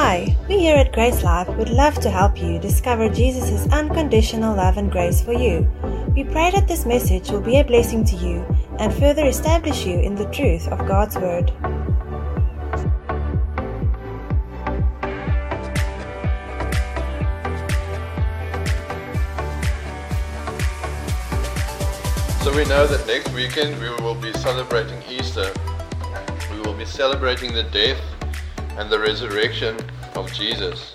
Hi, we here at Grace Life would love to help you discover Jesus' unconditional love and grace for you. We pray that this message will be a blessing to you and further establish you in the truth of God's Word. So we know that next weekend we will be celebrating Easter. We will be celebrating the death and the resurrection of Jesus.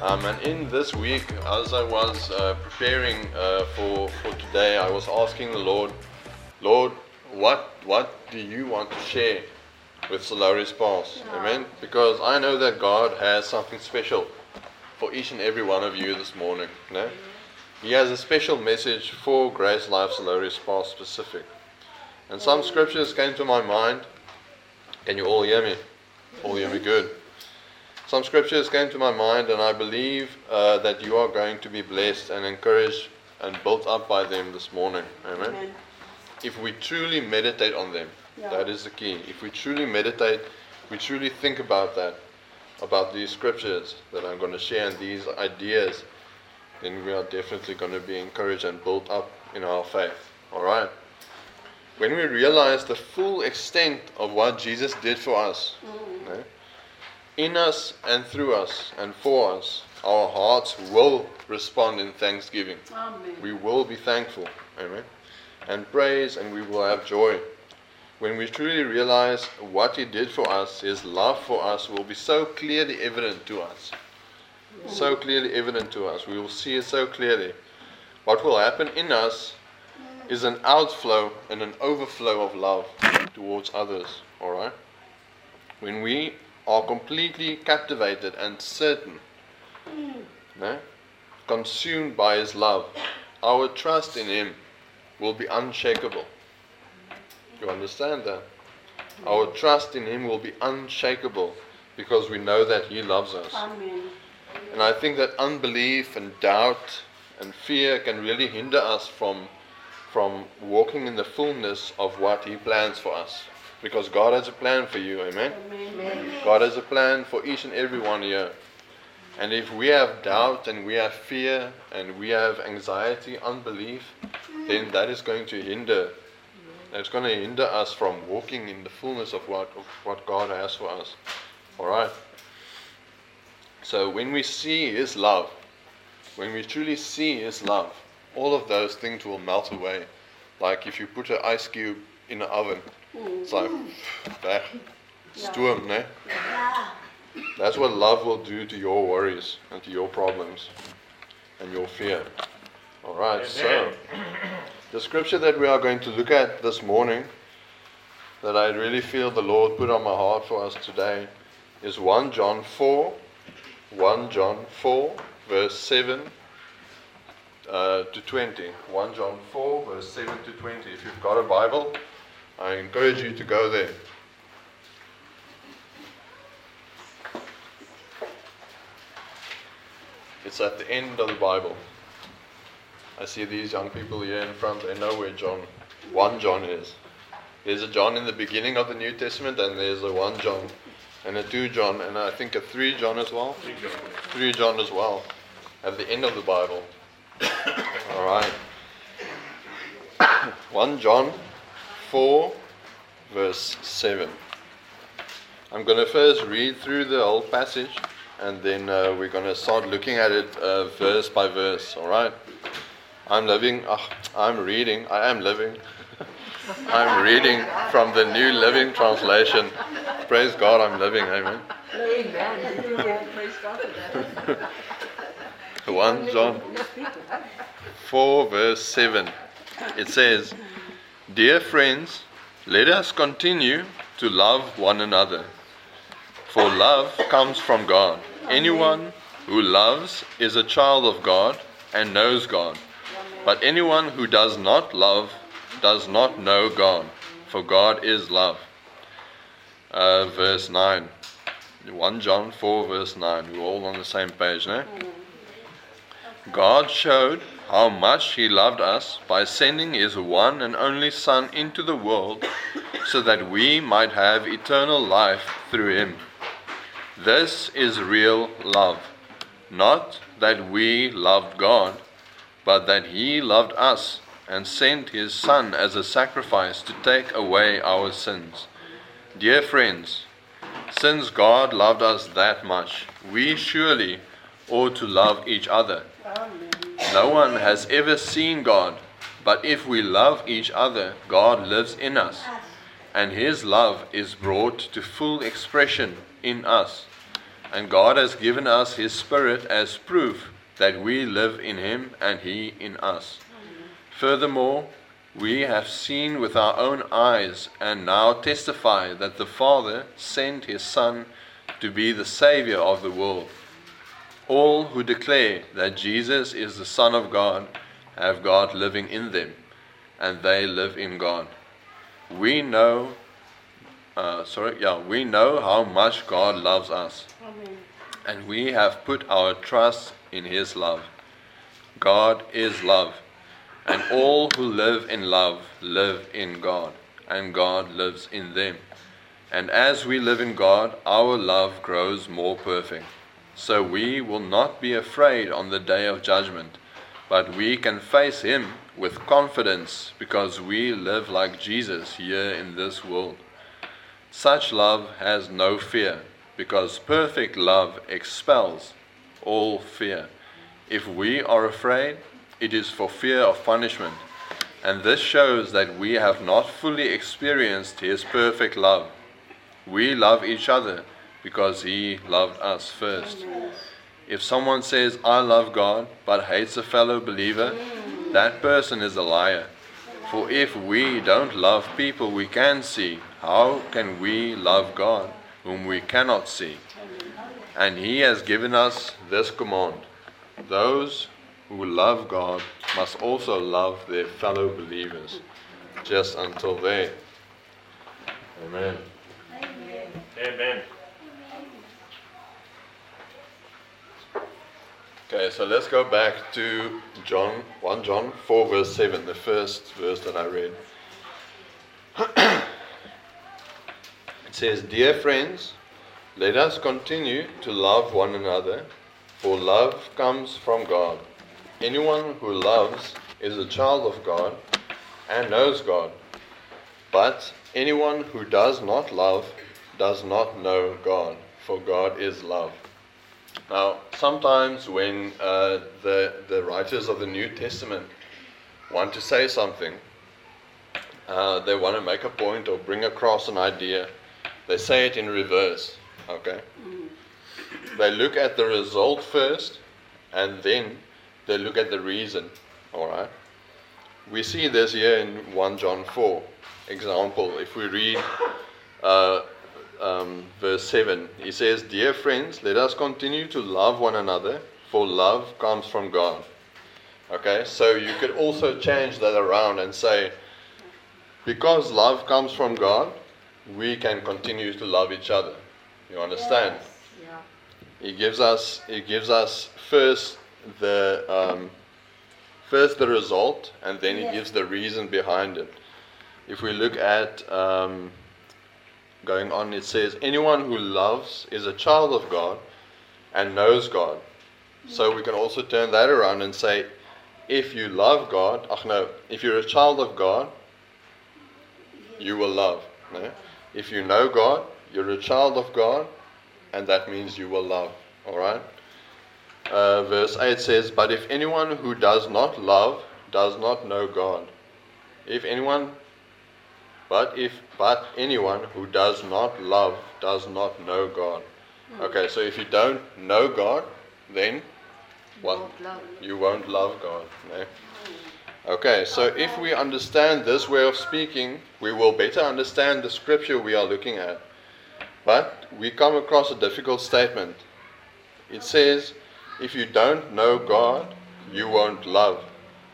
Um, and in this week, as I was uh, preparing uh, for, for today, I was asking the Lord, Lord, what what do you want to share with Solaris Pass? Amen. Because I know that God has something special for each and every one of you this morning. No? He has a special message for Grace Life Solaris Pass specific. And some scriptures came to my mind. Can you all hear me? All hear me good. Some scriptures came to my mind, and I believe uh, that you are going to be blessed and encouraged and built up by them this morning. Amen. Amen. If we truly meditate on them, Yeah. that is the key. If we truly meditate, we truly think about that, about these scriptures that I'm going to share and these ideas, then we are definitely going to be encouraged and built up in our faith. All right. When we realize the full extent of what Jesus did for us, mm. no, in us and through us and for us, our hearts will respond in thanksgiving. Amen. We will be thankful. Amen. And praise, and we will have joy. When we truly realize what He did for us, His love for us will be so clearly evident to us. So mm. clearly evident to us. We will see it so clearly. What will happen in us is an outflow and an overflow of love towards others. Alright? When we are completely captivated and certain, no, consumed by His love, our trust in Him will be unshakable. You understand that? Our trust in Him will be unshakable because we know that He loves us. Amen. And I think that unbelief and doubt and fear can really hinder us from from walking in the fullness of what He plans for us. Because God has a plan for you, amen? Amen. God has a plan for each and every one here. And if we have doubt and we have fear and we have anxiety, unbelief, then that is going to hinder. That's going to hinder us from walking in the fullness of what of what God has for us. All right. So when we see His love, when we truly see His love, all of those things will melt away. Like if you put an ice cube in an oven, it's like that storm, ne? That's what love will do to your worries and to your problems and your fear. All right. So the scripture that we are going to look at this morning, that I really feel the Lord put on my heart for us today, is 1 John 4, 1 John 4, verse 7 uh, to 20. 1 John 4, verse 7 to 20. If you've got a Bible, I encourage you to go there. It's at the end of the Bible. I see these young people here in front, they know where John, 1 John is. There's a John in the beginning of the New Testament, and there's a 1 John, and a 2 John, and I think a 3 John as well. 3 John as well, at the end of the Bible. Alright. 1 John 4, verse 7. I'm going to first read through the whole passage and then uh, we're going to start looking at it uh, verse by verse. All right. I'm living. Uh, I'm reading. I am living. I'm reading from the New Living Translation. Praise God, I'm living. Amen. Amen. Praise God for that. 1 John 4, verse 7. It says, Dear friends, let us continue to love one another. For love comes from God. Anyone who loves is a child of God and knows God. But anyone who does not love does not know God, for God is love. Uh, verse 9. 1 John 4, verse 9. We're all on the same page, no? God showed how much He loved us by sending His one and only Son into the world so that we might have eternal life through Him. This is real love. Not that we loved God, but that He loved us and sent His Son as a sacrifice to take away our sins. Dear friends, since God loved us that much, we surely ought to love each other. No one has ever seen God, but if we love each other, God lives in us, and His love is brought to full expression in us. And God has given us His Spirit as proof that we live in Him and He in us. Furthermore, we have seen with our own eyes and now testify that the Father sent His Son to be the Savior of the world. All who declare that Jesus is the Son of God have God living in them, and they live in God. We know, uh, sorry, yeah, we know how much God loves us, and we have put our trust in His love. God is love, and all who live in love live in God, and God lives in them. And as we live in God, our love grows more perfect. So we will not be afraid on the day of judgment, but we can face Him with confidence because we live like Jesus here in this world. Such love has no fear, because perfect love expels all fear. If we are afraid, it is for fear of punishment, and this shows that we have not fully experienced His perfect love. We love each other because He loved us first. If someone says, I love God, but hates a fellow believer, mm. that person is a liar. For if we don't love people we can see, how can we love God, whom we cannot see? And He has given us this command those who love God must also love their fellow believers. Just until there. Amen. Amen. Okay, so let's go back to John 1 John 4 verse 7, the first verse that I read. it says, Dear friends, let us continue to love one another, for love comes from God. Anyone who loves is a child of God and knows God. But anyone who does not love does not know God, for God is love. Now, sometimes when uh, the, the writers of the New Testament want to say something, uh, they want to make a point or bring across an idea, they say it in reverse. Okay? They look at the result first, and then they look at the reason. Alright? We see this here in 1 John 4. Example, if we read uh, um, verse 7, he says, Dear friends, let us continue to love one another, for love comes from God. Okay, so you could also change that around and say, because love comes from God, we can continue to love each other. You understand? Yeah. He gives us he gives us first the um, first the result, and then he Yes. gives the reason behind it. If we look at um, going on, it says anyone who loves is a child of God and knows God. So we can also turn that around and say, if you love God, ach no, if you're a child of God, you will love. No? If you know God, you're a child of God, and that means you will love. All right. Uh, verse eight says, "But if anyone who does not love does not know God, if anyone, but if but anyone who does not love does not know God." Hmm. Okay, so if you don't know God, then what? Won't. You won't love God. No? Hmm. Okay, so if we understand this way of speaking, we will better understand the scripture we are looking at. But we come across a difficult statement. It says, if you don't know God, you won't love.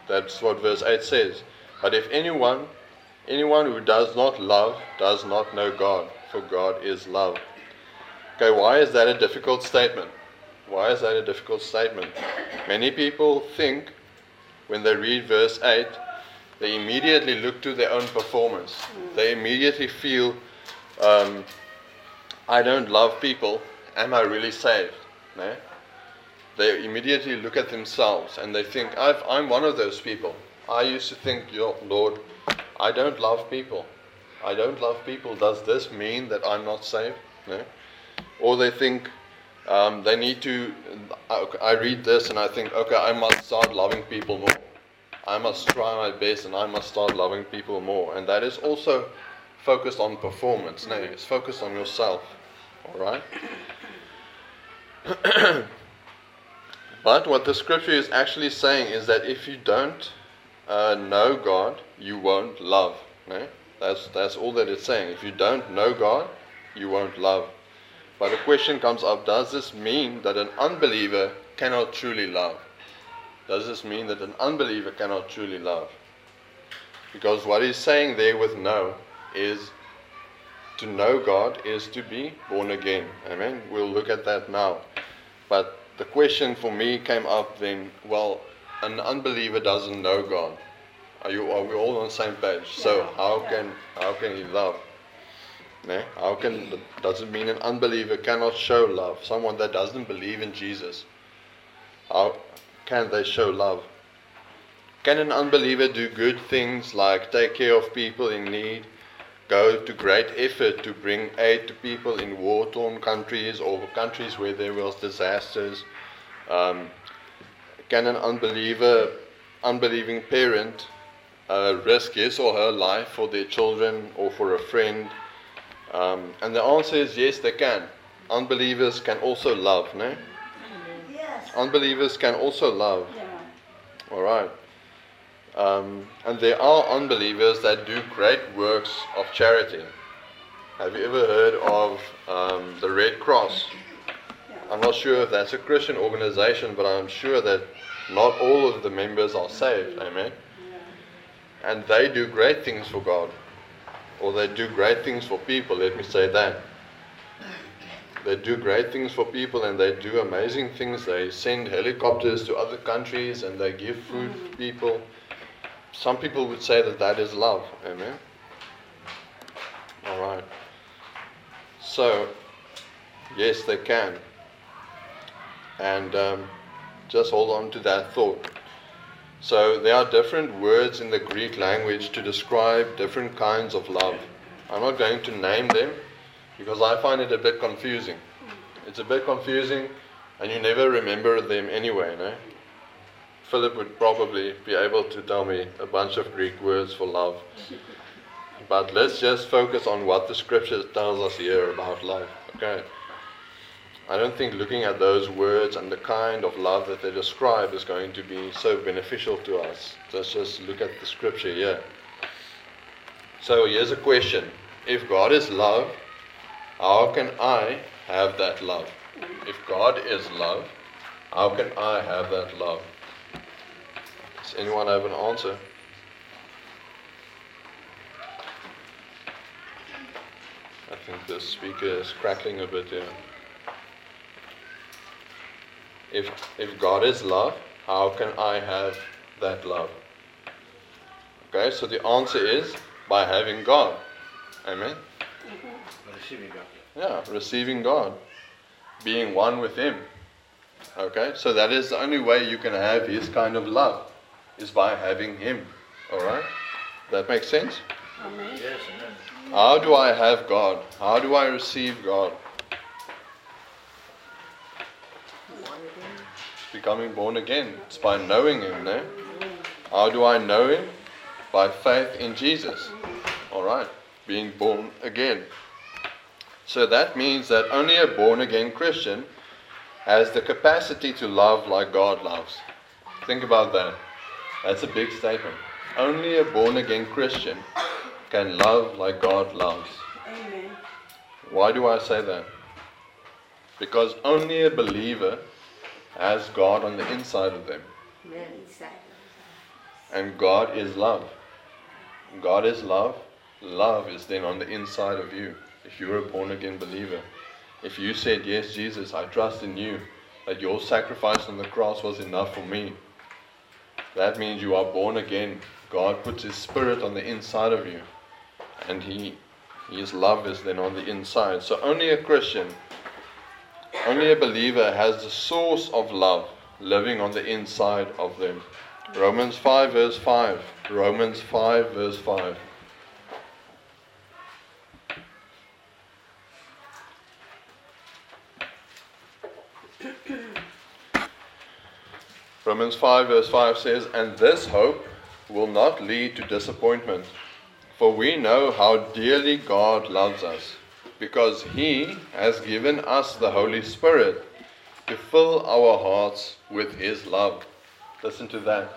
That's what verse 8 says. But if anyone anyone who does not love does not know God, for God is love. Okay, why is that a difficult statement? Why is that a difficult statement? Many people think when they read verse 8, they immediately look to their own performance. They immediately feel, um, I don't love people, am I really saved? No? They immediately look at themselves and they think, I've, I'm one of those people. I used to think, Lord, I don't love people. I don't love people. Does this mean that I'm not saved? No. Or they think um, they need to. I read this and I think, okay, I must start loving people more. I must try my best and I must start loving people more. And that is also focused on performance. No, it's focused on yourself. All right? but what the scripture is actually saying is that if you don't uh, know God, you won't love. No? That's, that's all that it's saying. If you don't know God, you won't love. But the question comes up does this mean that an unbeliever cannot truly love? Does this mean that an unbeliever cannot truly love? Because what he's saying there with know is to know God is to be born again. Amen. We'll look at that now. But the question for me came up then well, an unbeliever doesn't know God. Are you are we all on the same page? So how can how can he love? How can does it mean an unbeliever cannot show love? Someone that doesn't believe in Jesus. How can they show love? Can an unbeliever do good things like take care of people in need, go to great effort to bring aid to people in war torn countries or countries where there was disasters? Um, can an unbeliever, unbelieving parent uh, risk his or her life for their children or for a friend? Um, and the answer is yes, they can. Unbelievers can also love, no? Yes. Unbelievers can also love. Yeah. All right. Um, and there are unbelievers that do great works of charity. Have you ever heard of um, the Red Cross? I'm not sure if that's a Christian organization, but I'm sure that not all of the members are saved. Amen. And they do great things for God or they do great things for people, let me say that. They do great things for people and they do amazing things. They send helicopters to other countries and they give food to people. Some people would say that that is love. Amen. All right. So, yes, they can. And um, just hold on to that thought. So there are different words in the Greek language to describe different kinds of love. I'm not going to name them because I find it a bit confusing. It's a bit confusing and you never remember them anyway, no? Philip would probably be able to tell me a bunch of Greek words for love. But let's just focus on what the scripture tells us here about love. Okay. I don't think looking at those words and the kind of love that they describe is going to be so beneficial to us. Let's just look at the scripture here. So here's a question If God is love, how can I have that love? If God is love, how can I have that love? Does anyone have an answer? I think the speaker is crackling a bit here if, if God is love, how can I have that love? Okay, so the answer is by having God. Amen? Receiving God. Yeah, receiving God. Being one with Him. Okay, so that is the only way you can have His kind of love, is by having Him. Alright? That makes sense? Amen. Yes, amen. How do I have God? How do I receive God? Becoming born again. It's by knowing Him, no? How do I know Him? By faith in Jesus. Alright, being born again. So that means that only a born again Christian has the capacity to love like God loves. Think about that. That's a big statement. Only a born again Christian can love like God loves. Amen. Why do I say that? Because only a believer has God on the inside of them. And God is love. God is love. Love is then on the inside of you. If you're a born again believer, if you said, Yes, Jesus, I trust in you, that your sacrifice on the cross was enough for me, that means you are born again. God puts His Spirit on the inside of you, and He His love is then on the inside. So only a Christian Only a believer has the source of love living on the inside of them. Romans 5, verse 5. Romans 5, verse 5. Romans 5, verse 5 says, And this hope will not lead to disappointment, for we know how dearly God loves us, because He has given us the Holy Spirit to fill our hearts with His love. Listen to that.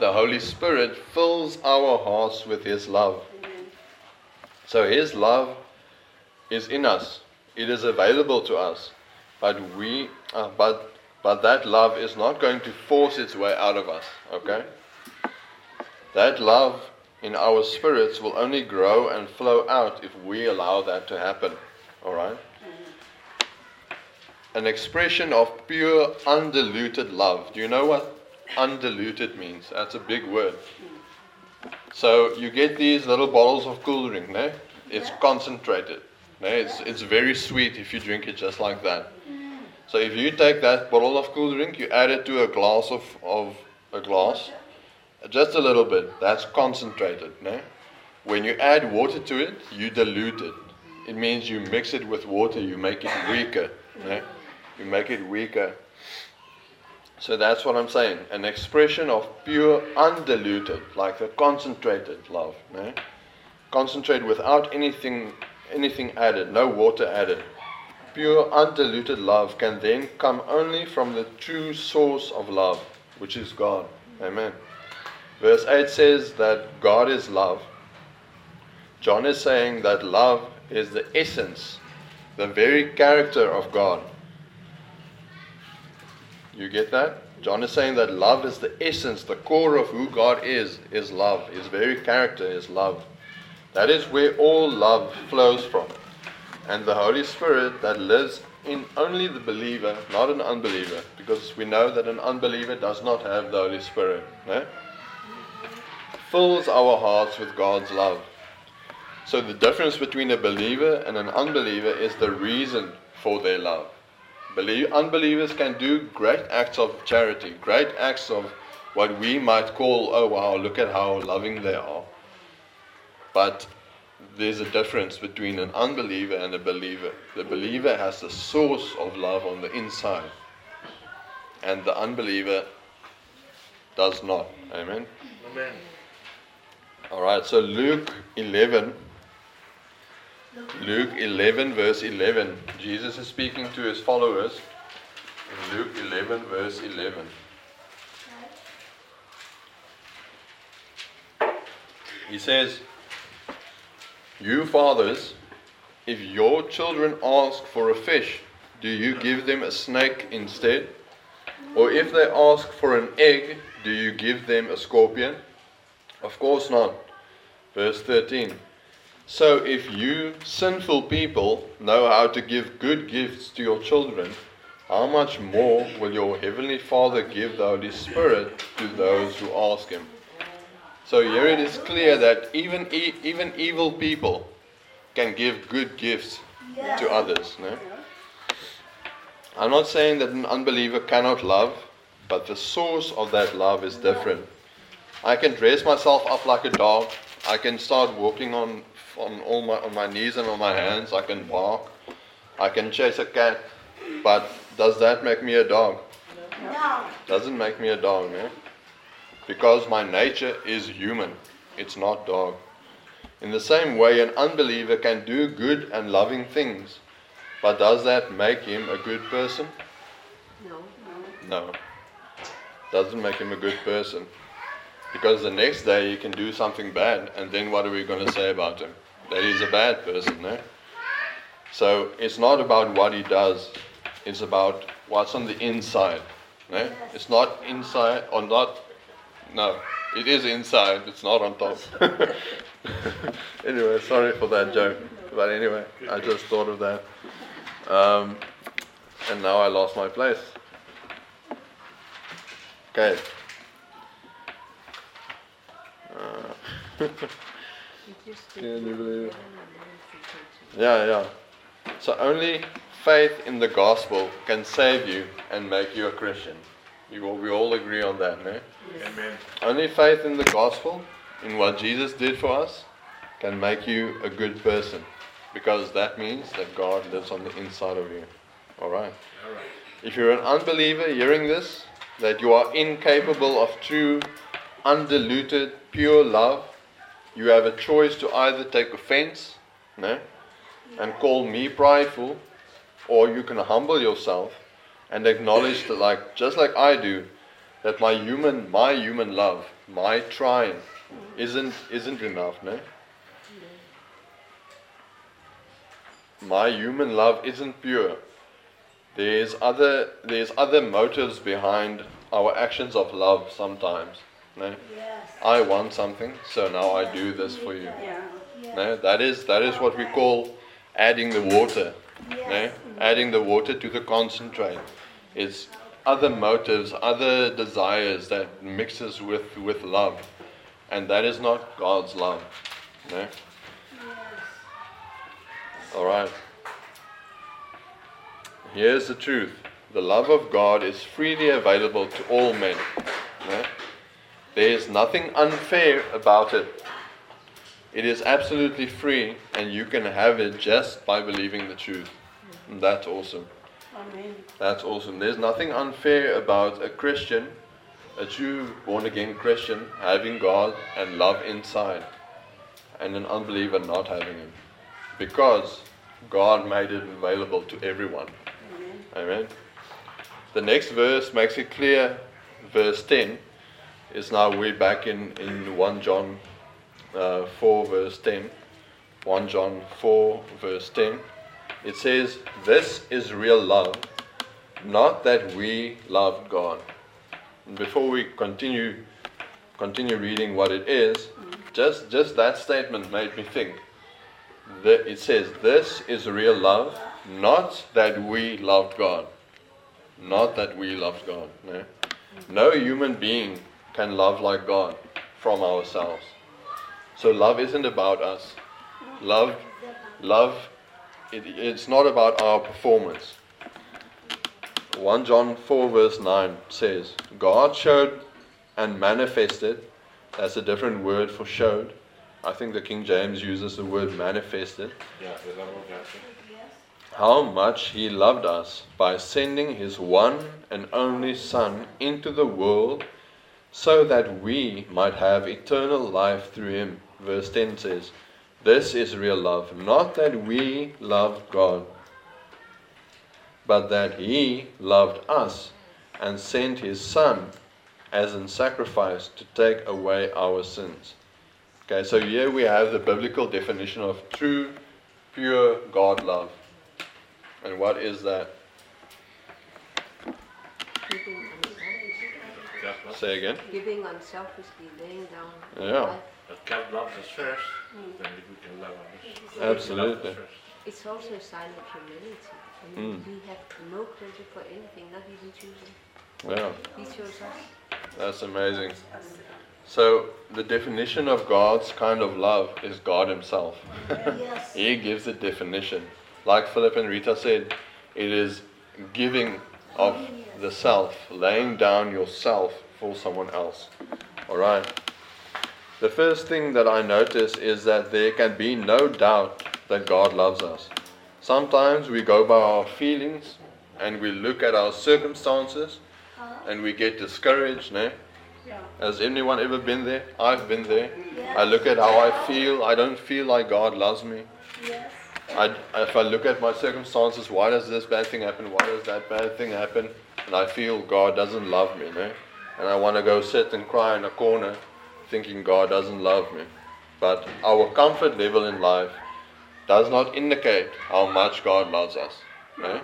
The Holy Spirit fills our hearts with His love. So His love is in us. It is available to us, but we, uh, but but that love is not going to force its way out of us. Okay. That love in our spirits will only grow and flow out if we allow that to happen. All right. Mm-hmm. An expression of pure, undiluted love. Do you know what undiluted means? That's a big word. Mm. So you get these little bottles of cool drink, no? It's concentrated. No? It's, it's very sweet if you drink it just like that. Mm. So if you take that bottle of cool drink, you add it to a glass of, of a glass, just a little bit, that's concentrated. No? When you add water to it, you dilute it. It means you mix it with water, you make it weaker. No? You make it weaker. So that's what I'm saying. An expression of pure, undiluted, like the concentrated love. No? Concentrate without anything, anything added, no water added. Pure, undiluted love can then come only from the true source of love, which is God. Amen. Verse 8 says that God is love. John is saying that love is the essence, the very character of God. You get that? John is saying that love is the essence, the core of who God is, is love. His very character is love. That is where all love flows from. And the Holy Spirit that lives in only the believer, not an unbeliever, because we know that an unbeliever does not have the Holy Spirit, no? Fills our hearts with God's love. So the difference between a believer and an unbeliever is the reason for their love. Believe, unbelievers can do great acts of charity, great acts of what we might call, oh wow, look at how loving they are. But there's a difference between an unbeliever and a believer. The believer has the source of love on the inside, and the unbeliever does not. Amen. Amen. All right, so Luke 11. Luke 11, verse 11. Jesus is speaking to his followers Luke 11, verse 11. He says, You fathers, if your children ask for a fish, do you give them a snake instead? Or if they ask for an egg, do you give them a scorpion? Of course not. Verse 13. So if you sinful people know how to give good gifts to your children, how much more will your heavenly Father give the Holy Spirit to those who ask him? So here it is clear that even e- even evil people can give good gifts to others. No? I'm not saying that an unbeliever cannot love, but the source of that love is different. I can dress myself up like a dog. I can start walking on on all my on my knees and on my hands. I can bark. I can chase a cat. But does that make me a dog? No. Doesn't make me a dog, no? Because my nature is human. It's not dog. In the same way, an unbeliever can do good and loving things. But does that make him a good person? No. No. Doesn't make him a good person. Because the next day he can do something bad, and then what are we going to say about him? That he's a bad person, no? So it's not about what he does, it's about what's on the inside. No? It's not inside or not. No, it is inside, it's not on top. anyway, sorry for that joke. But anyway, I just thought of that. Um, and now I lost my place. Okay. Uh, It just Can you believe yeah, yeah. So only faith in the gospel can save you and make you a Christian. You all, we all agree on that, no? Amen. Only faith in the gospel, in what Jesus did for us, can make you a good person. Because that means that God lives on the inside of you. Alright? All right. If you're an unbeliever hearing this, that you are incapable of true, undiluted, pure love, you have a choice to either take offense no, and call me prideful, or you can humble yourself and acknowledge that, like just like I do, that my human, my human love, my trying, isn't isn't enough. No, my human love isn't pure. There's other there's other motives behind our actions of love sometimes. No? Yes. I want something, so now I do this for you. Yeah. No? That is that is what we call adding the water. No? Adding the water to the concentrate. It's other motives, other desires that mixes with, with love. And that is not God's love. No? Alright. Here's the truth. The love of God is freely available to all men. No? There is nothing unfair about it. It is absolutely free, and you can have it just by believing the truth. And that's awesome. Amen. That's awesome. There's nothing unfair about a Christian, a true born again Christian, having God and love inside, and an unbeliever not having Him. Because God made it available to everyone. Amen. The next verse makes it clear. Verse 10 is now we're back in, in 1 John uh, 4, verse 10. 1 John 4, verse 10. It says, This is real love, not that we loved God. And before we continue continue reading what it is, just just that statement made me think. That it says, This is real love, not that we loved God. Not that we loved God. No, no human being can love like God from ourselves. So love isn't about us. Love, love, it, it's not about our performance. 1 John 4 verse 9 says, God showed and manifested, that's a different word for showed. I think the King James uses the word manifested. Ja, the love of God. how much he loved us by sending his one and only Son into the world so that we might have eternal life through him. Verse 10 says, This is real love, not that we loved God, but that he loved us and sent his Son as a sacrifice to take away our sins. Okay, so here we have the biblical definition of true, pure God love. And what is that? Unselfishly. God loves, Say again. Giving unselfishly, laying down Yeah. life. but God loves us first, mm. then we can love others. Absolutely. He loves us. It's also a sign of humility. I mean, mm. we have no credit for anything, not even choosing. Yeah, He chose us. that's amazing. So, the definition of God's kind of love is God Himself. Yes. he gives the definition. Like Philip and Rita said, it is giving of the self, laying down yourself for someone else. Alright? The first thing that I notice is that there can be no doubt that God loves us. Sometimes we go by our feelings and we look at our circumstances uh-huh. and we get discouraged, no? Has anyone ever been there? I've been there. I look at how I feel. I don't feel like God loves me. Yes. I, if I look at my circumstances, why does this bad thing happen? Why does that bad thing happen? And I feel God doesn't love me, no? And I want to go sit and cry in a corner thinking God doesn't love me. But our comfort level in life does not indicate how much God loves us. No?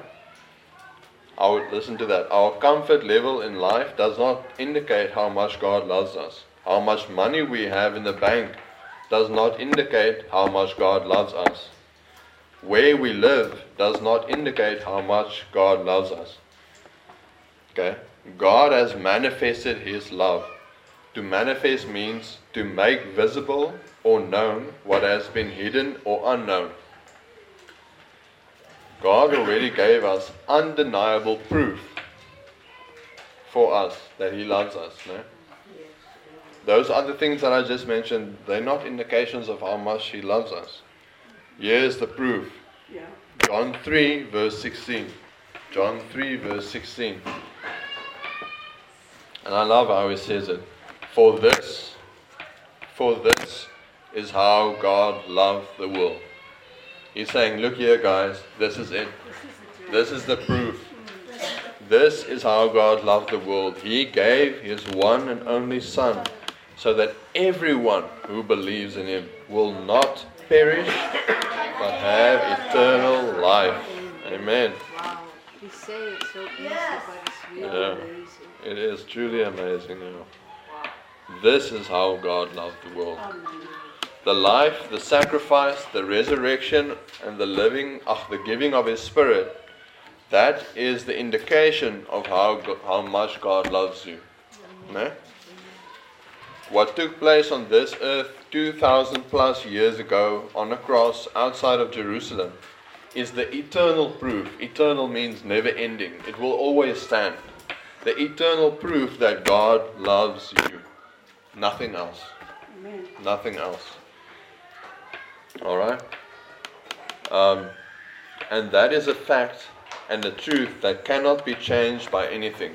would listen to that. Our comfort level in life does not indicate how much God loves us. How much money we have in the bank does not indicate how much God loves us. Where we live does not indicate how much God loves us. Okay? God has manifested His love. To manifest means to make visible or known what has been hidden or unknown. God already gave us undeniable proof for us that He loves us. No? Those other things that I just mentioned, they're not indications of how much He loves us. Here's the proof. Yeah. John 3, verse 16. John 3, verse 16. And I love how he says it. For this, for this is how God loved the world. He's saying, Look here, guys, this is it. This is the proof. This is how God loved the world. He gave His one and only Son so that everyone who believes in Him will not perish but have eternal life. Amen. Wow. We say it so easy, but it's really Yeah. amazing. It is truly amazing. You know. This is how God loved the world. The life, the sacrifice, the resurrection, and the living, ach, the giving of His Spirit. That is the indication of how how much God loves you. No? What took place on this earth 2,000 plus years ago on a cross outside of Jerusalem is the eternal proof. Eternal means never ending, it will always stand. The eternal proof that God loves you. Nothing else. Amen. Nothing else. Alright? Um, and that is a fact and a truth that cannot be changed by anything.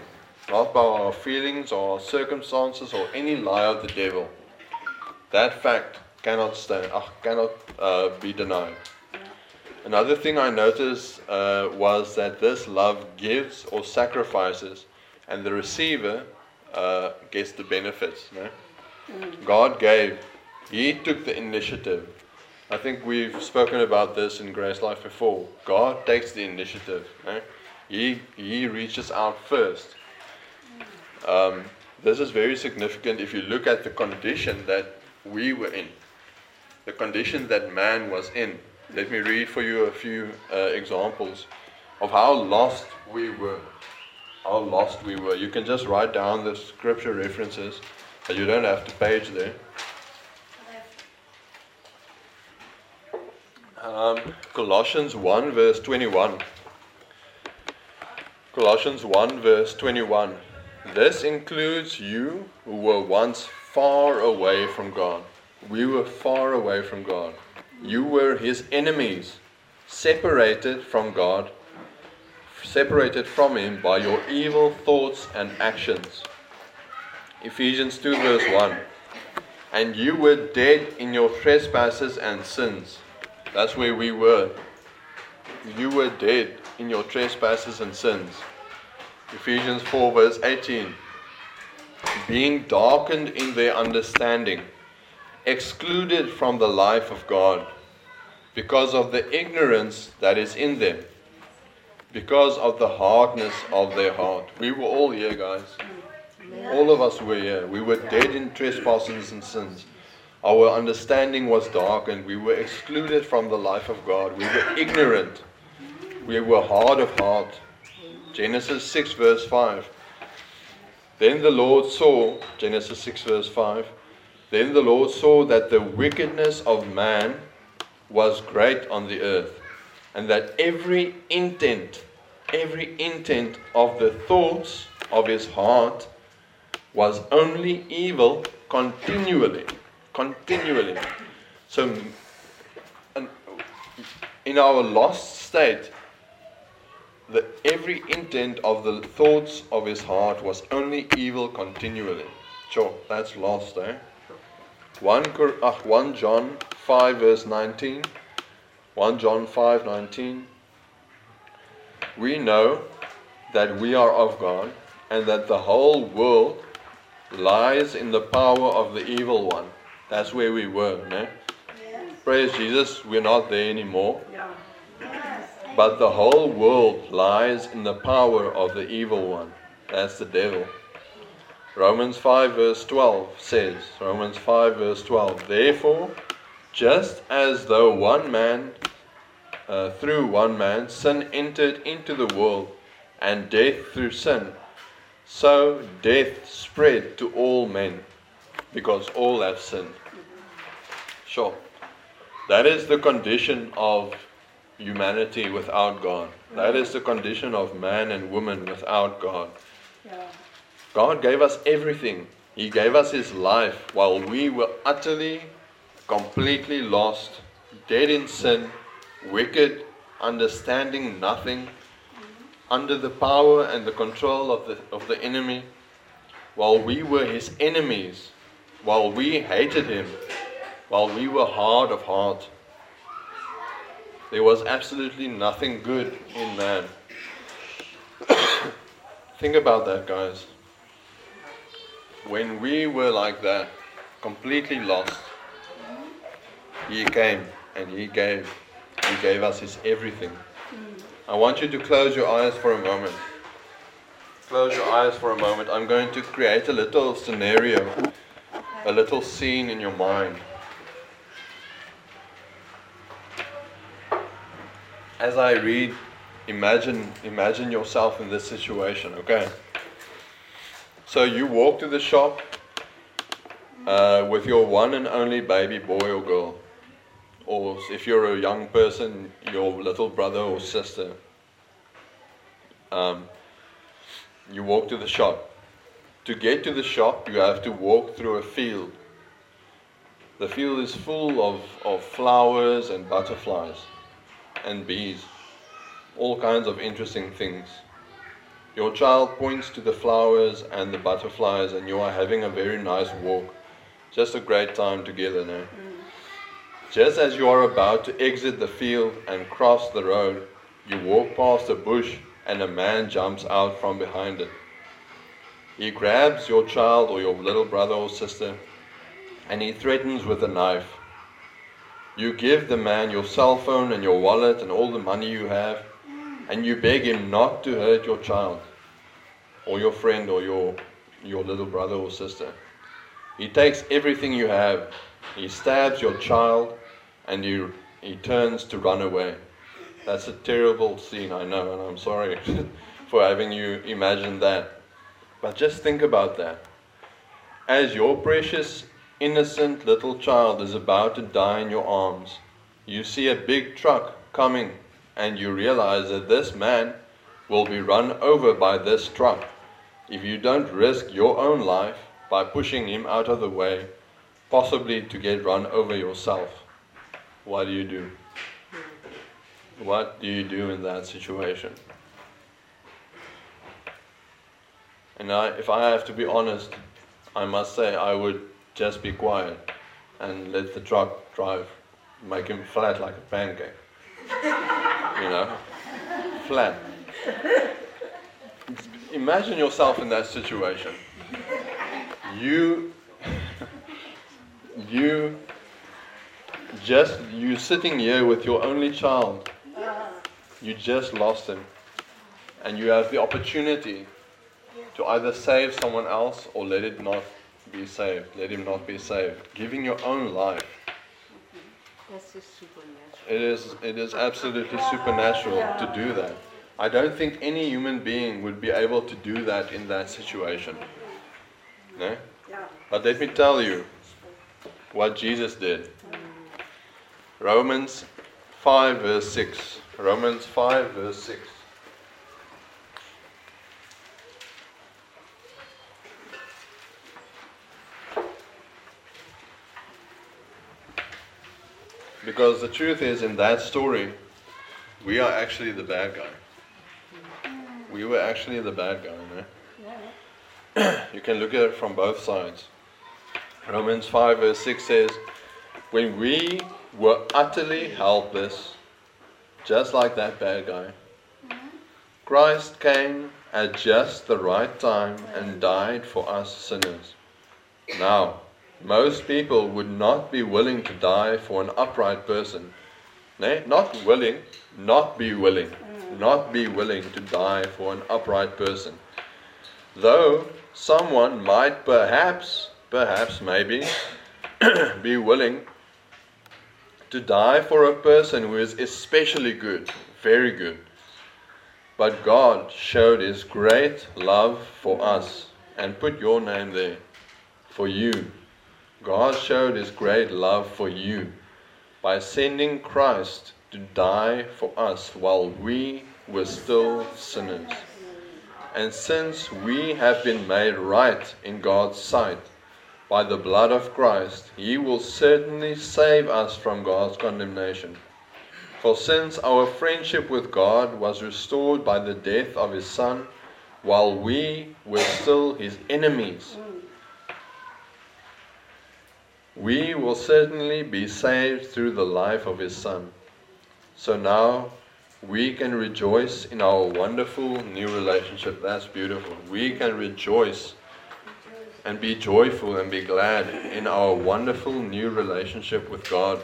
Not by our feelings or our circumstances or any lie of the devil. That fact cannot stand, uh, cannot uh, be denied. Another thing I noticed uh, was that this love gives or sacrifices, and the receiver uh, gets the benefits. No? God gave, He took the initiative. I think we've spoken about this in Grace Life before. God takes the initiative. no? He, he reaches out first. Um, this is very significant if you look at the condition that we were in, the condition that man was in. Let me read for you a few uh, examples of how lost we were. How lost we were. You can just write down the scripture references, but you don't have to page there. Um, Colossians 1, verse 21. Colossians 1, verse 21. This includes you who were once far away from God. We were far away from God. You were his enemies, separated from God, separated from him by your evil thoughts and actions. Ephesians 2, verse 1. And you were dead in your trespasses and sins. That's where we were. You were dead in your trespasses and sins. Ephesians 4, verse 18. Being darkened in their understanding, excluded from the life of God, because of the ignorance that is in them, because of the hardness of their heart. We were all here, guys. All of us were here. We were dead in trespasses and sins. Our understanding was darkened. We were excluded from the life of God. We were ignorant. We were hard of heart. Genesis 6, verse 5. Then the Lord saw, Genesis 6, verse 5. Then the Lord saw that the wickedness of man was great on the earth, and that every intent, every intent of the thoughts of his heart was only evil continually. Continually. So, in our lost state, the, every intent of the thoughts of his heart was only evil continually. Sure, that's lost, eh? 1, uh, 1 John 5, verse 19. 1 John 5, 19. We know that we are of God, and that the whole world lies in the power of the evil one. That's where we were, no? Praise Jesus, we're not there anymore. Yeah. But the whole world lies in the power of the evil one. That's the devil. Romans 5 verse 12 says, Romans 5 verse 12, Therefore, just as though one man, uh, through one man, sin entered into the world, and death through sin, so death spread to all men, because all have sinned. Sure. That is the condition of humanity without God. That is the condition of man and woman without God. Ja. God gave us everything. He gave us His life while we were utterly, completely lost, dead in sin, wicked, understanding nothing, under the power and the control of the, of the enemy, while we were His enemies, while we hated Him, while we were hard of heart. There was absolutely nothing good in man. Think about that, guys when we were like that, completely lost, He came and He gave. He gave us His everything. Hmm. I want you to close your eyes for a moment. Close your eyes for a moment. I'm going to create a little scenario, a little scene in your mind. As I read, imagine imagine yourself in this situation, okay? So you walk to the shop uh, with your one and only baby boy or girl, or if you're a young person, your little brother or sister. Um, you walk to the shop. To get to the shop, you have to walk through a field. The field is full of, of flowers and butterflies and bees, all kinds of interesting things. Your child points to the flowers and the butterflies, and you are having a very nice walk. Just a great time together now. Mm. Just as you are about to exit the field and cross the road, you walk past a bush and a man jumps out from behind it. He grabs your child or your little brother or sister and he threatens with a knife. You give the man your cell phone and your wallet and all the money you have, and you beg him not to hurt your child or your friend or your, your little brother or sister. He takes everything you have, he stabs your child, and he, he turns to run away. That's a terrible scene, I know, and I'm sorry for having you imagine that. But just think about that. As your precious, innocent little child is about to die in your arms, you see a big truck coming, and you realize that this man will be run over by this truck. If you don't risk your own life by pushing him out of the way, possibly to get run over yourself, what do you do? What do you do in that situation? And I, if I have to be honest, I must say I would just be quiet and let the truck drive, make him flat like a pancake. you know, flat. Imagine yourself in that situation. You, you, just you sitting here with your only child. You just lost him, and you have the opportunity to either save someone else or let it not be saved. Let him not be saved. Giving your own life. That's just. It is, it is absolutely supernatural to do that. I don't think any human being would be able to do that in that situation. No? But let me tell you what Jesus did. Romans 5, verse 6. Romans 5, verse 6. Because the truth is, in that story, we are actually the bad guy. We were actually the bad guy, no? you can look at it from both sides. Romans 5, verse 6 says, When we were utterly helpless, just like that bad guy, Christ came at just the right time and died for us sinners. Now, most people would not be willing to die for an upright person. Nee, not willing, not be willing, mm. not be willing to die for an upright person. Though someone might perhaps, perhaps maybe, be willing to die for a person who is especially good, very good. But God showed His great love for us and put your name there for you. God showed His great love for you by sending Christ to die for us while we were still sinners. And since we have been made right in God's sight by the blood of Christ, He will certainly save us from God's condemnation. For since our friendship with God was restored by the death of His Son, while we were still His enemies, we will certainly be saved through the life of His Son. So now we can rejoice in our wonderful new relationship. That's beautiful. We can rejoice and be joyful and be glad in our wonderful new relationship with God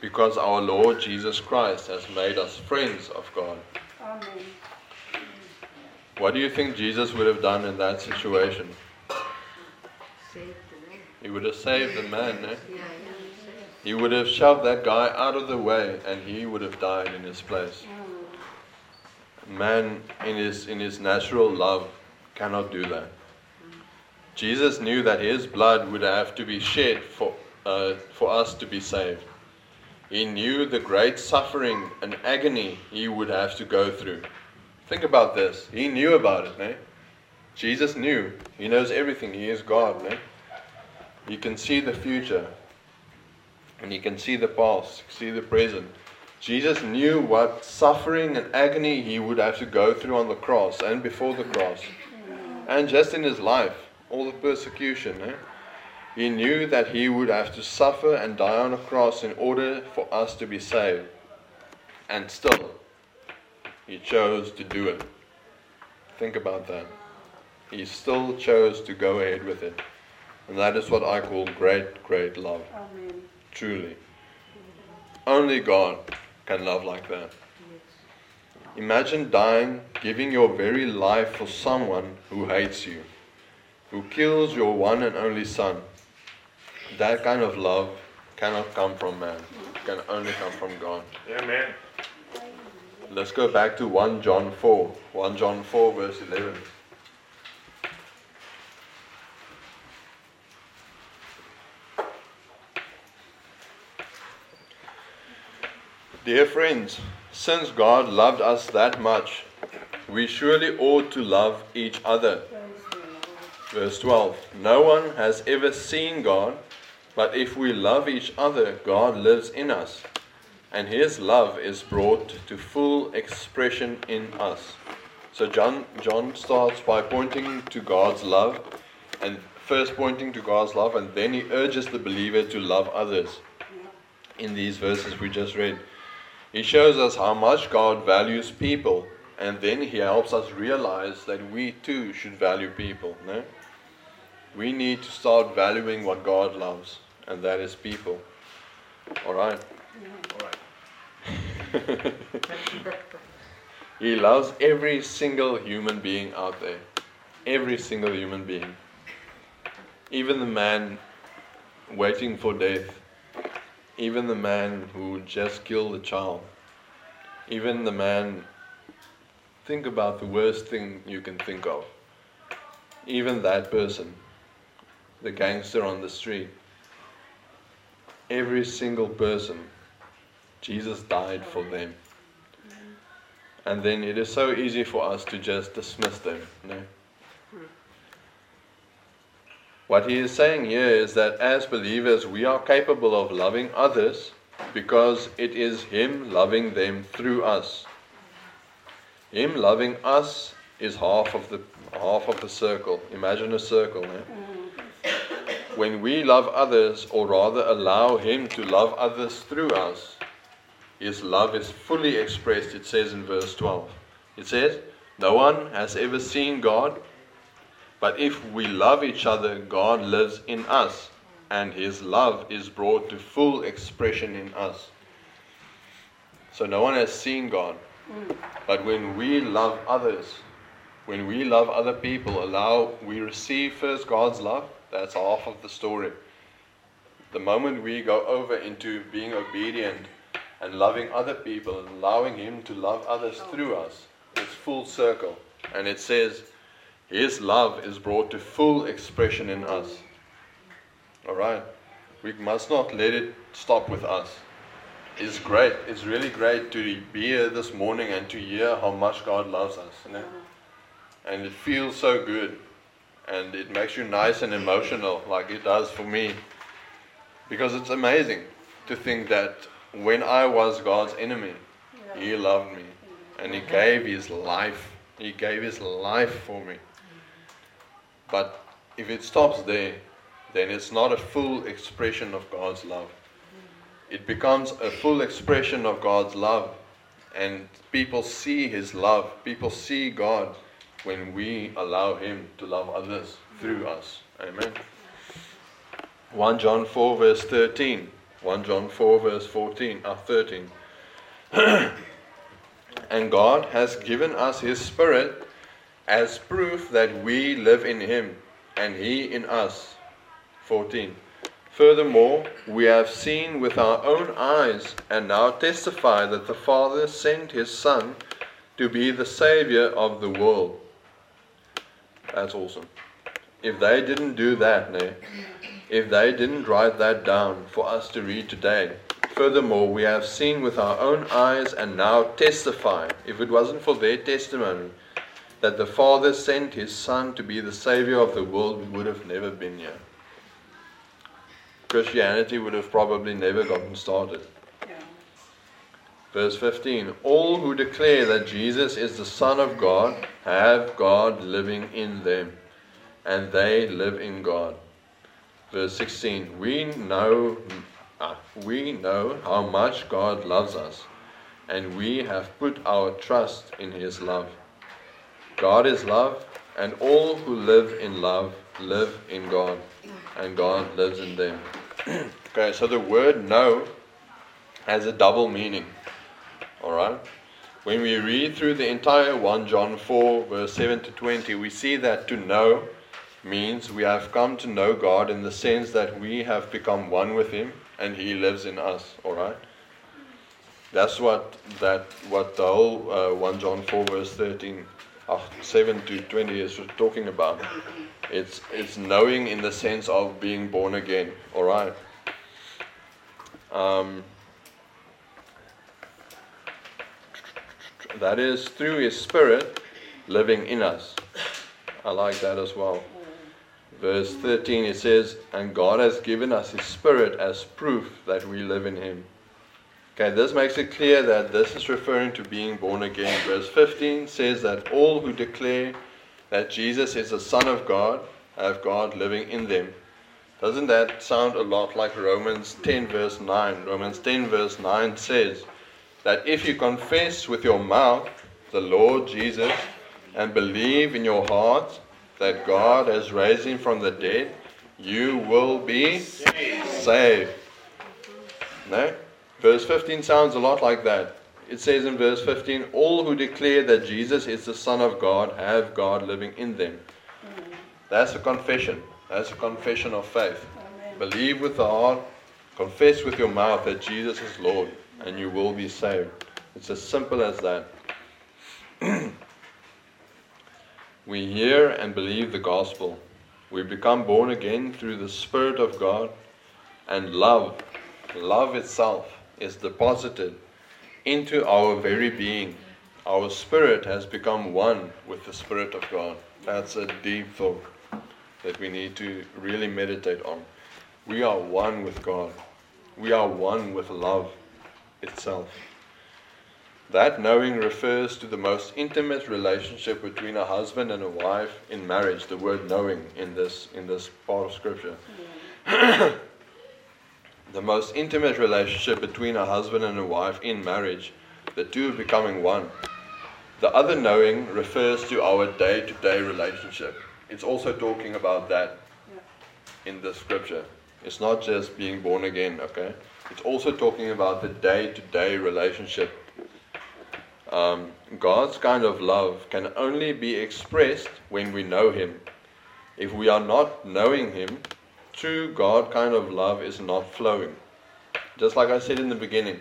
because our Lord Jesus Christ has made us friends of God. Amen. What do you think Jesus would have done in that situation? Save the man. He would have saved the man, eh? He would have shoved that guy out of the way and he would have died in his place. Man in his in his natural love cannot do that. Jesus knew that his blood would have to be shed for uh, for us to be saved. He knew the great suffering and agony he would have to go through. Think about this. He knew about it, eh? Jesus knew. He knows everything. He is God, eh? He can see the future. And he can see the past, see the present. Jesus knew what suffering and agony he would have to go through on the cross and before the cross. And just in his life, all the persecution. Eh? He knew that he would have to suffer and die on a cross in order for us to be saved. And still, he chose to do it. Think about that. He still chose to go ahead with it. And that is what I call great, great love. Amen. Truly. Only God can love like that. Imagine dying, giving your very life for someone who hates you, who kills your one and only son. That kind of love cannot come from man, it can only come from God. Amen. Let's go back to 1 John 4. 1 John 4, verse 11. Dear friends, since God loved us that much, we surely ought to love each other. Verse 12 No one has ever seen God, but if we love each other, God lives in us, and his love is brought to full expression in us. So John John starts by pointing to God's love and first pointing to God's love and then he urges the believer to love others. In these verses we just read. He shows us how much God values people and then he helps us realize that we too should value people, no? We need to start valuing what God loves, and that is people. All right. Mm-hmm. All right. He loves every single human being out there. Every single human being. Even the man waiting for death. Even the man who just killed a child. Even the man. Think about the worst thing you can think of. Even that person. The gangster on the street. Every single person. Jesus died for them. And then it is so easy for us to just dismiss them. No? What he is saying here is that as believers, we are capable of loving others because it is Him loving them through us. Him loving us is half of the half of the circle. Imagine a circle. Eh? When we love others, or rather allow Him to love others through us, his love is fully expressed, it says in verse 12. It says, No one has ever seen God, but if we love each other, God lives in us, and his love is brought to full expression in us. So no one has seen God, but when we love others, when we love other people, allow we receive first God's love, that's half of the story. The moment we go over into being obedient and loving other people and allowing Him to love others through us. It's full circle. And it says, His love is brought to full expression in us. Alright? We must not let it stop with us. it's great. It's really great to be here this morning and to hear how much God loves us. You know? And it feels so good. And it makes you nice and emotional, like it does for me. Because it's amazing to think that when I was God's enemy, He loved me. And He gave His life. He gave His life for me. But if it stops there, then it's not a full expression of God's love. It becomes a full expression of God's love. And people see His love. People see God when we allow Him to love others through us. Amen. 1 John 4, verse 13. 1 John 4, verse 14, uh, 13. and God has given us His Spirit as proof that we live in Him and He in us. 14. Furthermore, we have seen with our own eyes and now testify that the Father sent His Son to be the Savior of the world. That's awesome. If they didn't do that, no, if they didn't write that down for us to read today, furthermore, we have seen with our own eyes and now testify, if it wasn't for their testimony, that the Father sent His Son to be the Savior of the world, we would have never been here. Christianity would have probably never gotten started. Verse 15 All who declare that Jesus is the Son of God have God living in them, and they live in God. Verse 16 We know, uh, we know how much God loves us, and we have put our trust in His love. God is love, and all who live in love live in God, and God lives in them. okay, so the word know has a double meaning. Alright? When we read through the entire 1 John 4, verse 7 to 20, we see that to know means we have come to know God in the sense that we have become one with Him and He lives in us. Alright? That's what that what the whole uh, 1 John 4 verse 13 uh, 7 to 20 is talking about. It's it's knowing in the sense of being born again. All right. Um, that is through His Spirit living in us. I like that as well. Verse 13 it says, And God has given us His Spirit as proof that we live in Him. Okay, this makes it clear that this is referring to being born again. Verse 15 says that all who declare that Jesus is the Son of God have God living in them. Doesn't that sound a lot like Romans 10, verse 9? Romans 10, verse 9 says that if you confess with your mouth the Lord Jesus and believe in your heart that God has raised him from the dead, you will be saved. No? Verse 15 sounds a lot like that. It says in verse 15, All who declare that Jesus is the Son of God have God living in them. That's a confession. That's a confession of faith. Believe with the heart, confess with your mouth that Jesus is Lord, and you will be saved. It's as simple as that. we hear and believe the gospel. We become born again through the Spirit of God, and love, love itself, is deposited into our very being. Our spirit has become one with the Spirit of God. That's a deep thought that we need to really meditate on. We are one with God, we are one with love itself. That knowing refers to the most intimate relationship between a husband and a wife in marriage. The word knowing in this in this part of scripture. the most intimate relationship between a husband and a wife in marriage, the two becoming one. The other knowing refers to our day to day relationship. It's also talking about that in the scripture. It's not just being born again, okay? It's also talking about the day to day relationship. Um, God's kind of love can only be expressed when we know Him. If we are not knowing Him, true God kind of love is not flowing. Just like I said in the beginning,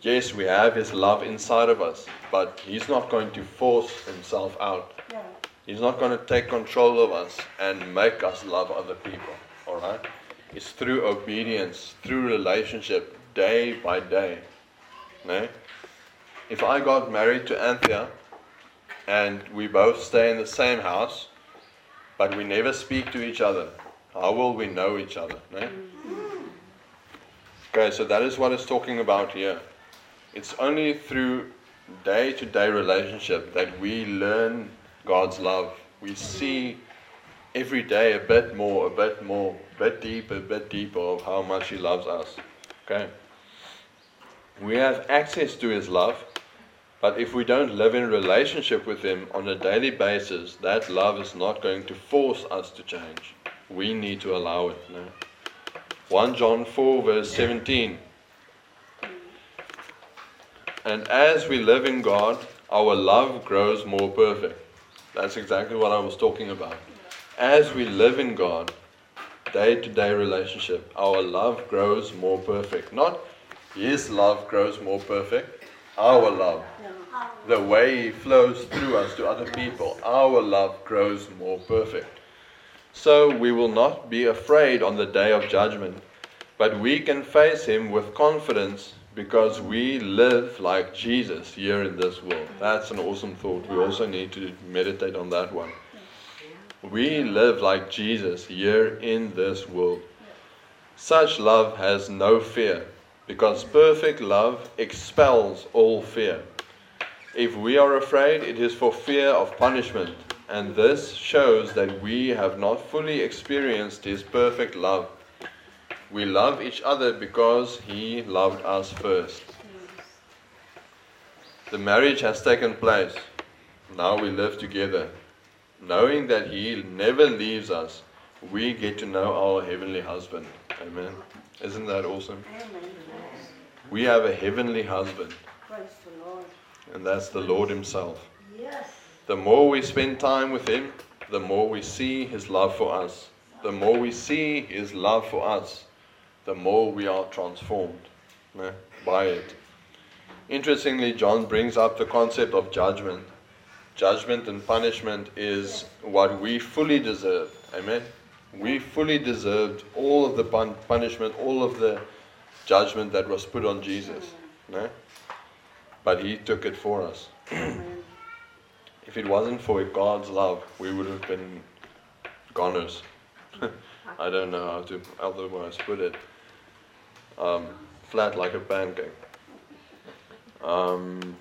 yes, we have His love inside of us, but He's not going to force Himself out. Yeah. He's not going to take control of us and make us love other people. All right? It's through obedience, through relationship, day by day. No? If I got married to Anthea and we both stay in the same house, but we never speak to each other, how will we know each other? No? Mm. Okay, so that is what it's talking about here. It's only through day to day relationship that we learn God's love. We see every day a bit more, a bit more, a bit deeper, a bit deeper of how much He loves us. Okay? We have access to His love, but if we don't live in relationship with Him on a daily basis, that love is not going to force us to change. We need to allow it. No? 1 John 4, verse 17. And as we live in God, our love grows more perfect. That's exactly what I was talking about. As we live in God, day to day relationship, our love grows more perfect. Not His love grows more perfect, our love. The way He flows through us to other people, our love grows more perfect. So we will not be afraid on the day of judgment, but we can face Him with confidence because we live like Jesus here in this world. That's an awesome thought. We also need to meditate on that one. We live like Jesus here in this world. Such love has no fear because perfect love expels all fear. If we are afraid, it is for fear of punishment and this shows that we have not fully experienced His perfect love. We love each other because He loved us first. The marriage has taken place. Now we live together. Knowing that He never leaves us, we get to know our Heavenly Husband. Amen. Isn't that awesome? We have a Heavenly Husband, Praise the Lord. and that's the Lord Himself. Yes. The more we spend time with Him, the more we see His love for us. The more we see His love for us, the more we are transformed by it. Interestingly, John brings up the concept of judgment. Judgment and punishment is what we fully deserve. Amen. We fully deserved all of the pun- punishment, all of the judgment that was put on Jesus. But He took it for us. If it wasn't for God's love, we would have been goners. I don't know how to otherwise put it. Um, flat like a pancake. Um,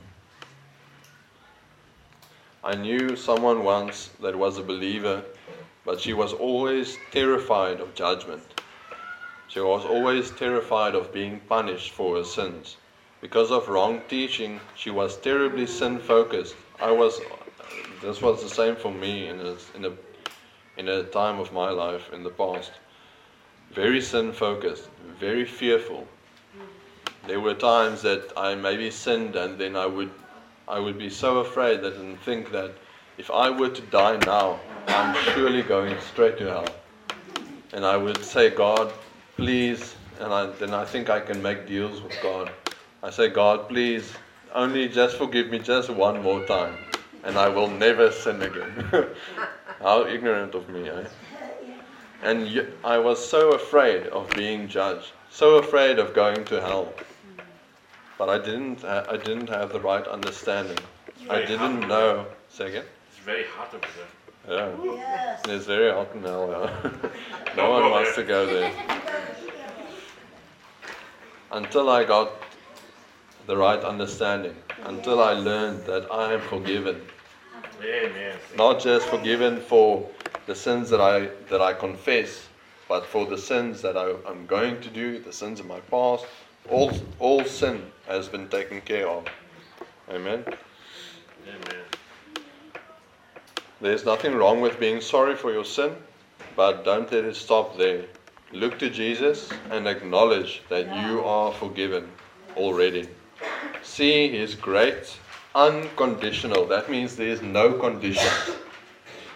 I knew someone once that was a believer, but she was always terrified of judgment. She was always terrified of being punished for her sins. Because of wrong teaching, she was terribly sin focused. I was this was the same for me in a, in a in a time of my life in the past. Very sin focused, very fearful. There were times that I maybe sinned and then I would I would be so afraid that and think that if I were to die now, I'm surely going straight to hell. And I would say, God, please, and I, then I think I can make deals with God. I say, God, please, only just forgive me just one more time, and I will never sin again. How ignorant of me, eh? And y- I was so afraid of being judged, so afraid of going to hell. But I didn't, ha- I didn't have the right understanding. I didn't know. Say again? It's very hot over there. Yeah. Yes. It's very hot in hell. Yeah. no one wants to go there. Until I got the right understanding, until I learned that I am forgiven. Amen. Not just forgiven for the sins that I that I confess, but for the sins that I, I'm going to do, the sins of my past. All all sin has been taken care of. Amen. Amen. There's nothing wrong with being sorry for your sin, but don't let it stop there. Look to Jesus and acknowledge that you are forgiven already. See His great unconditional. That means there's no conditions.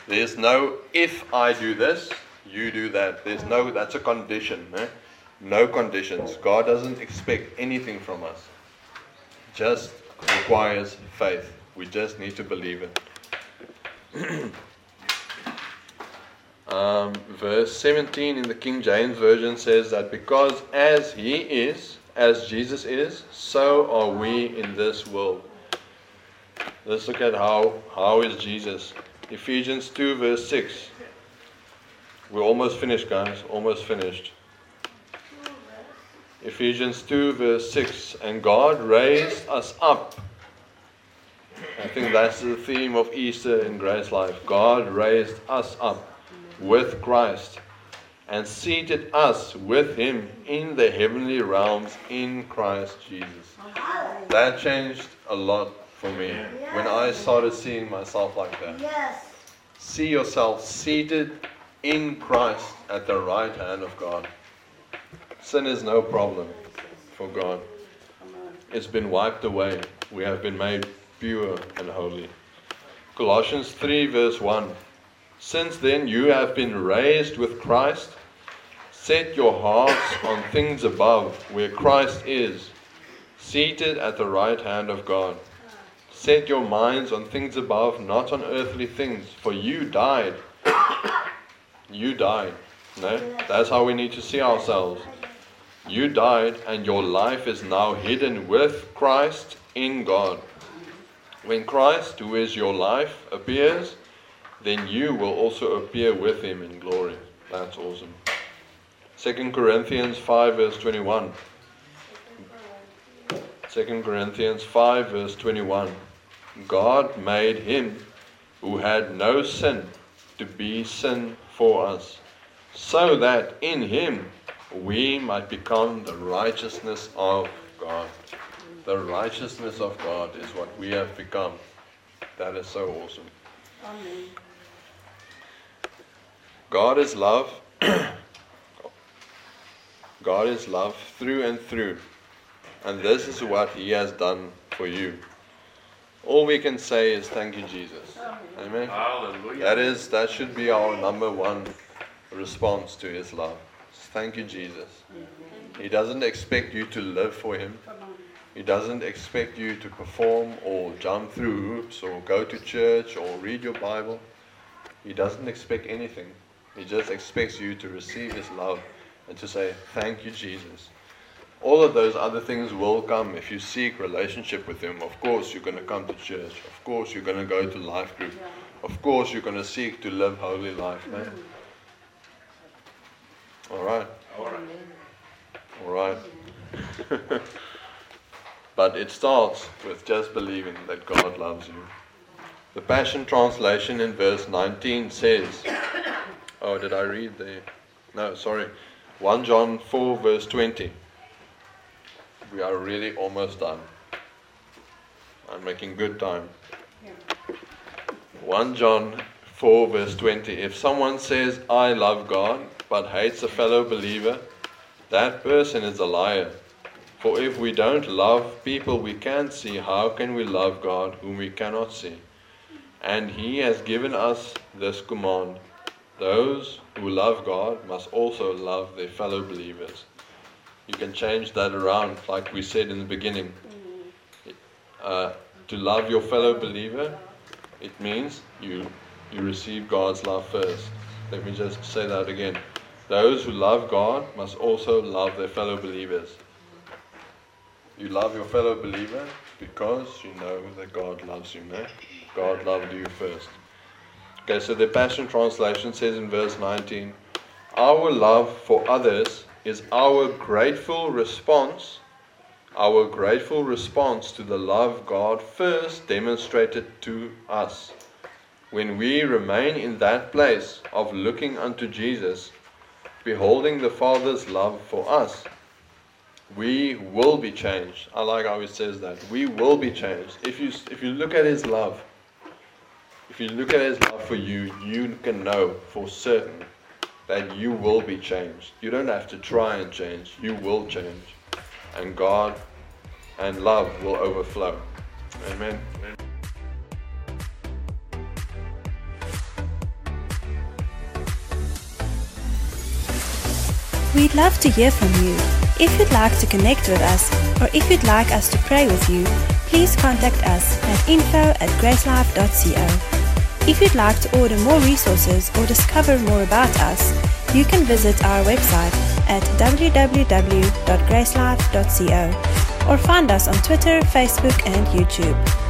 There's no if I do this, you do that. There's no that's a condition. Eh? No conditions. God doesn't expect anything from us. Just requires faith. We just need to believe it. Um, verse 17 in the King James Version says that because as he is as Jesus is, so are we in this world. Let's look at how how is Jesus. Ephesians 2 verse 6. We're almost finished, guys. Almost finished. Ephesians 2 verse 6. And God raised us up. I think that's the theme of Easter in Grace Life. God raised us up with Christ and seated us with him in the heavenly realms in Christ Jesus. That changed a lot for me when I started seeing myself like that. Yes. See yourself seated in Christ at the right hand of God. Sin is no problem for God. It's been wiped away. We have been made pure and holy. Colossians 3, verse 1. Since then you have been raised with Christ. Set your hearts on things above, where Christ is, seated at the right hand of God. Set your minds on things above, not on earthly things, for you died. You died. No? That's how we need to see ourselves. You died, and your life is now hidden with Christ in God. When Christ, who is your life, appears, then you will also appear with him in glory. That's awesome. 2 Corinthians 5, verse 21. 2 Corinthians 5, verse 21. God made him who had no sin to be sin for us, so that in him we might become the righteousness of God. The righteousness of God is what we have become. That is so awesome. Amen. God is love. God is love through and through. And this is what He has done for you. All we can say is thank you, Jesus. Amen. Hallelujah. That is that should be our number one response to his love. Thank you, Jesus. He doesn't expect you to live for him. He doesn't expect you to perform or jump through hoops or go to church or read your Bible. He doesn't expect anything. He just expects you to receive his love and to say, Thank you, Jesus. All of those other things will come if you seek relationship with him. Of course, you're going to come to church. Of course, you're going to go to life group. Of course, you're going to seek to live holy life, man. All right. All right. All right. but it starts with just believing that God loves you. The Passion Translation in verse 19 says, Oh, did I read there? No, sorry. 1 John 4, verse 20. We are really almost done. I'm making good time. 1 John 4, verse 20. If someone says, I love God, but hates a fellow believer, that person is a liar. For if we don't love people we can't see, how can we love God whom we cannot see? And He has given us this command those who love God must also love their fellow believers. You can change that around, like we said in the beginning. Uh, to love your fellow believer, it means you you receive God's love first. Let me just say that again. Those who love God must also love their fellow believers. You love your fellow believer because you know that God loves you. No? God loved you first. Okay, so the Passion Translation says in verse 19 Our love for others is our grateful response, our grateful response to the love God first demonstrated to us. When we remain in that place of looking unto Jesus, beholding the Father's love for us, we will be changed. I like how it says that. We will be changed. If you if you look at his love, if you look at his love for you, you can know for certain that you will be changed. You don't have to try and change. You will change. And God and love will overflow. Amen. We'd love to hear from you. If you'd like to connect with us, or if you'd like us to pray with you, please contact us at info at gracelife.co. If you'd like to order more resources or discover more about us, you can visit our website at www.gracelife.co or find us on Twitter, Facebook, and YouTube.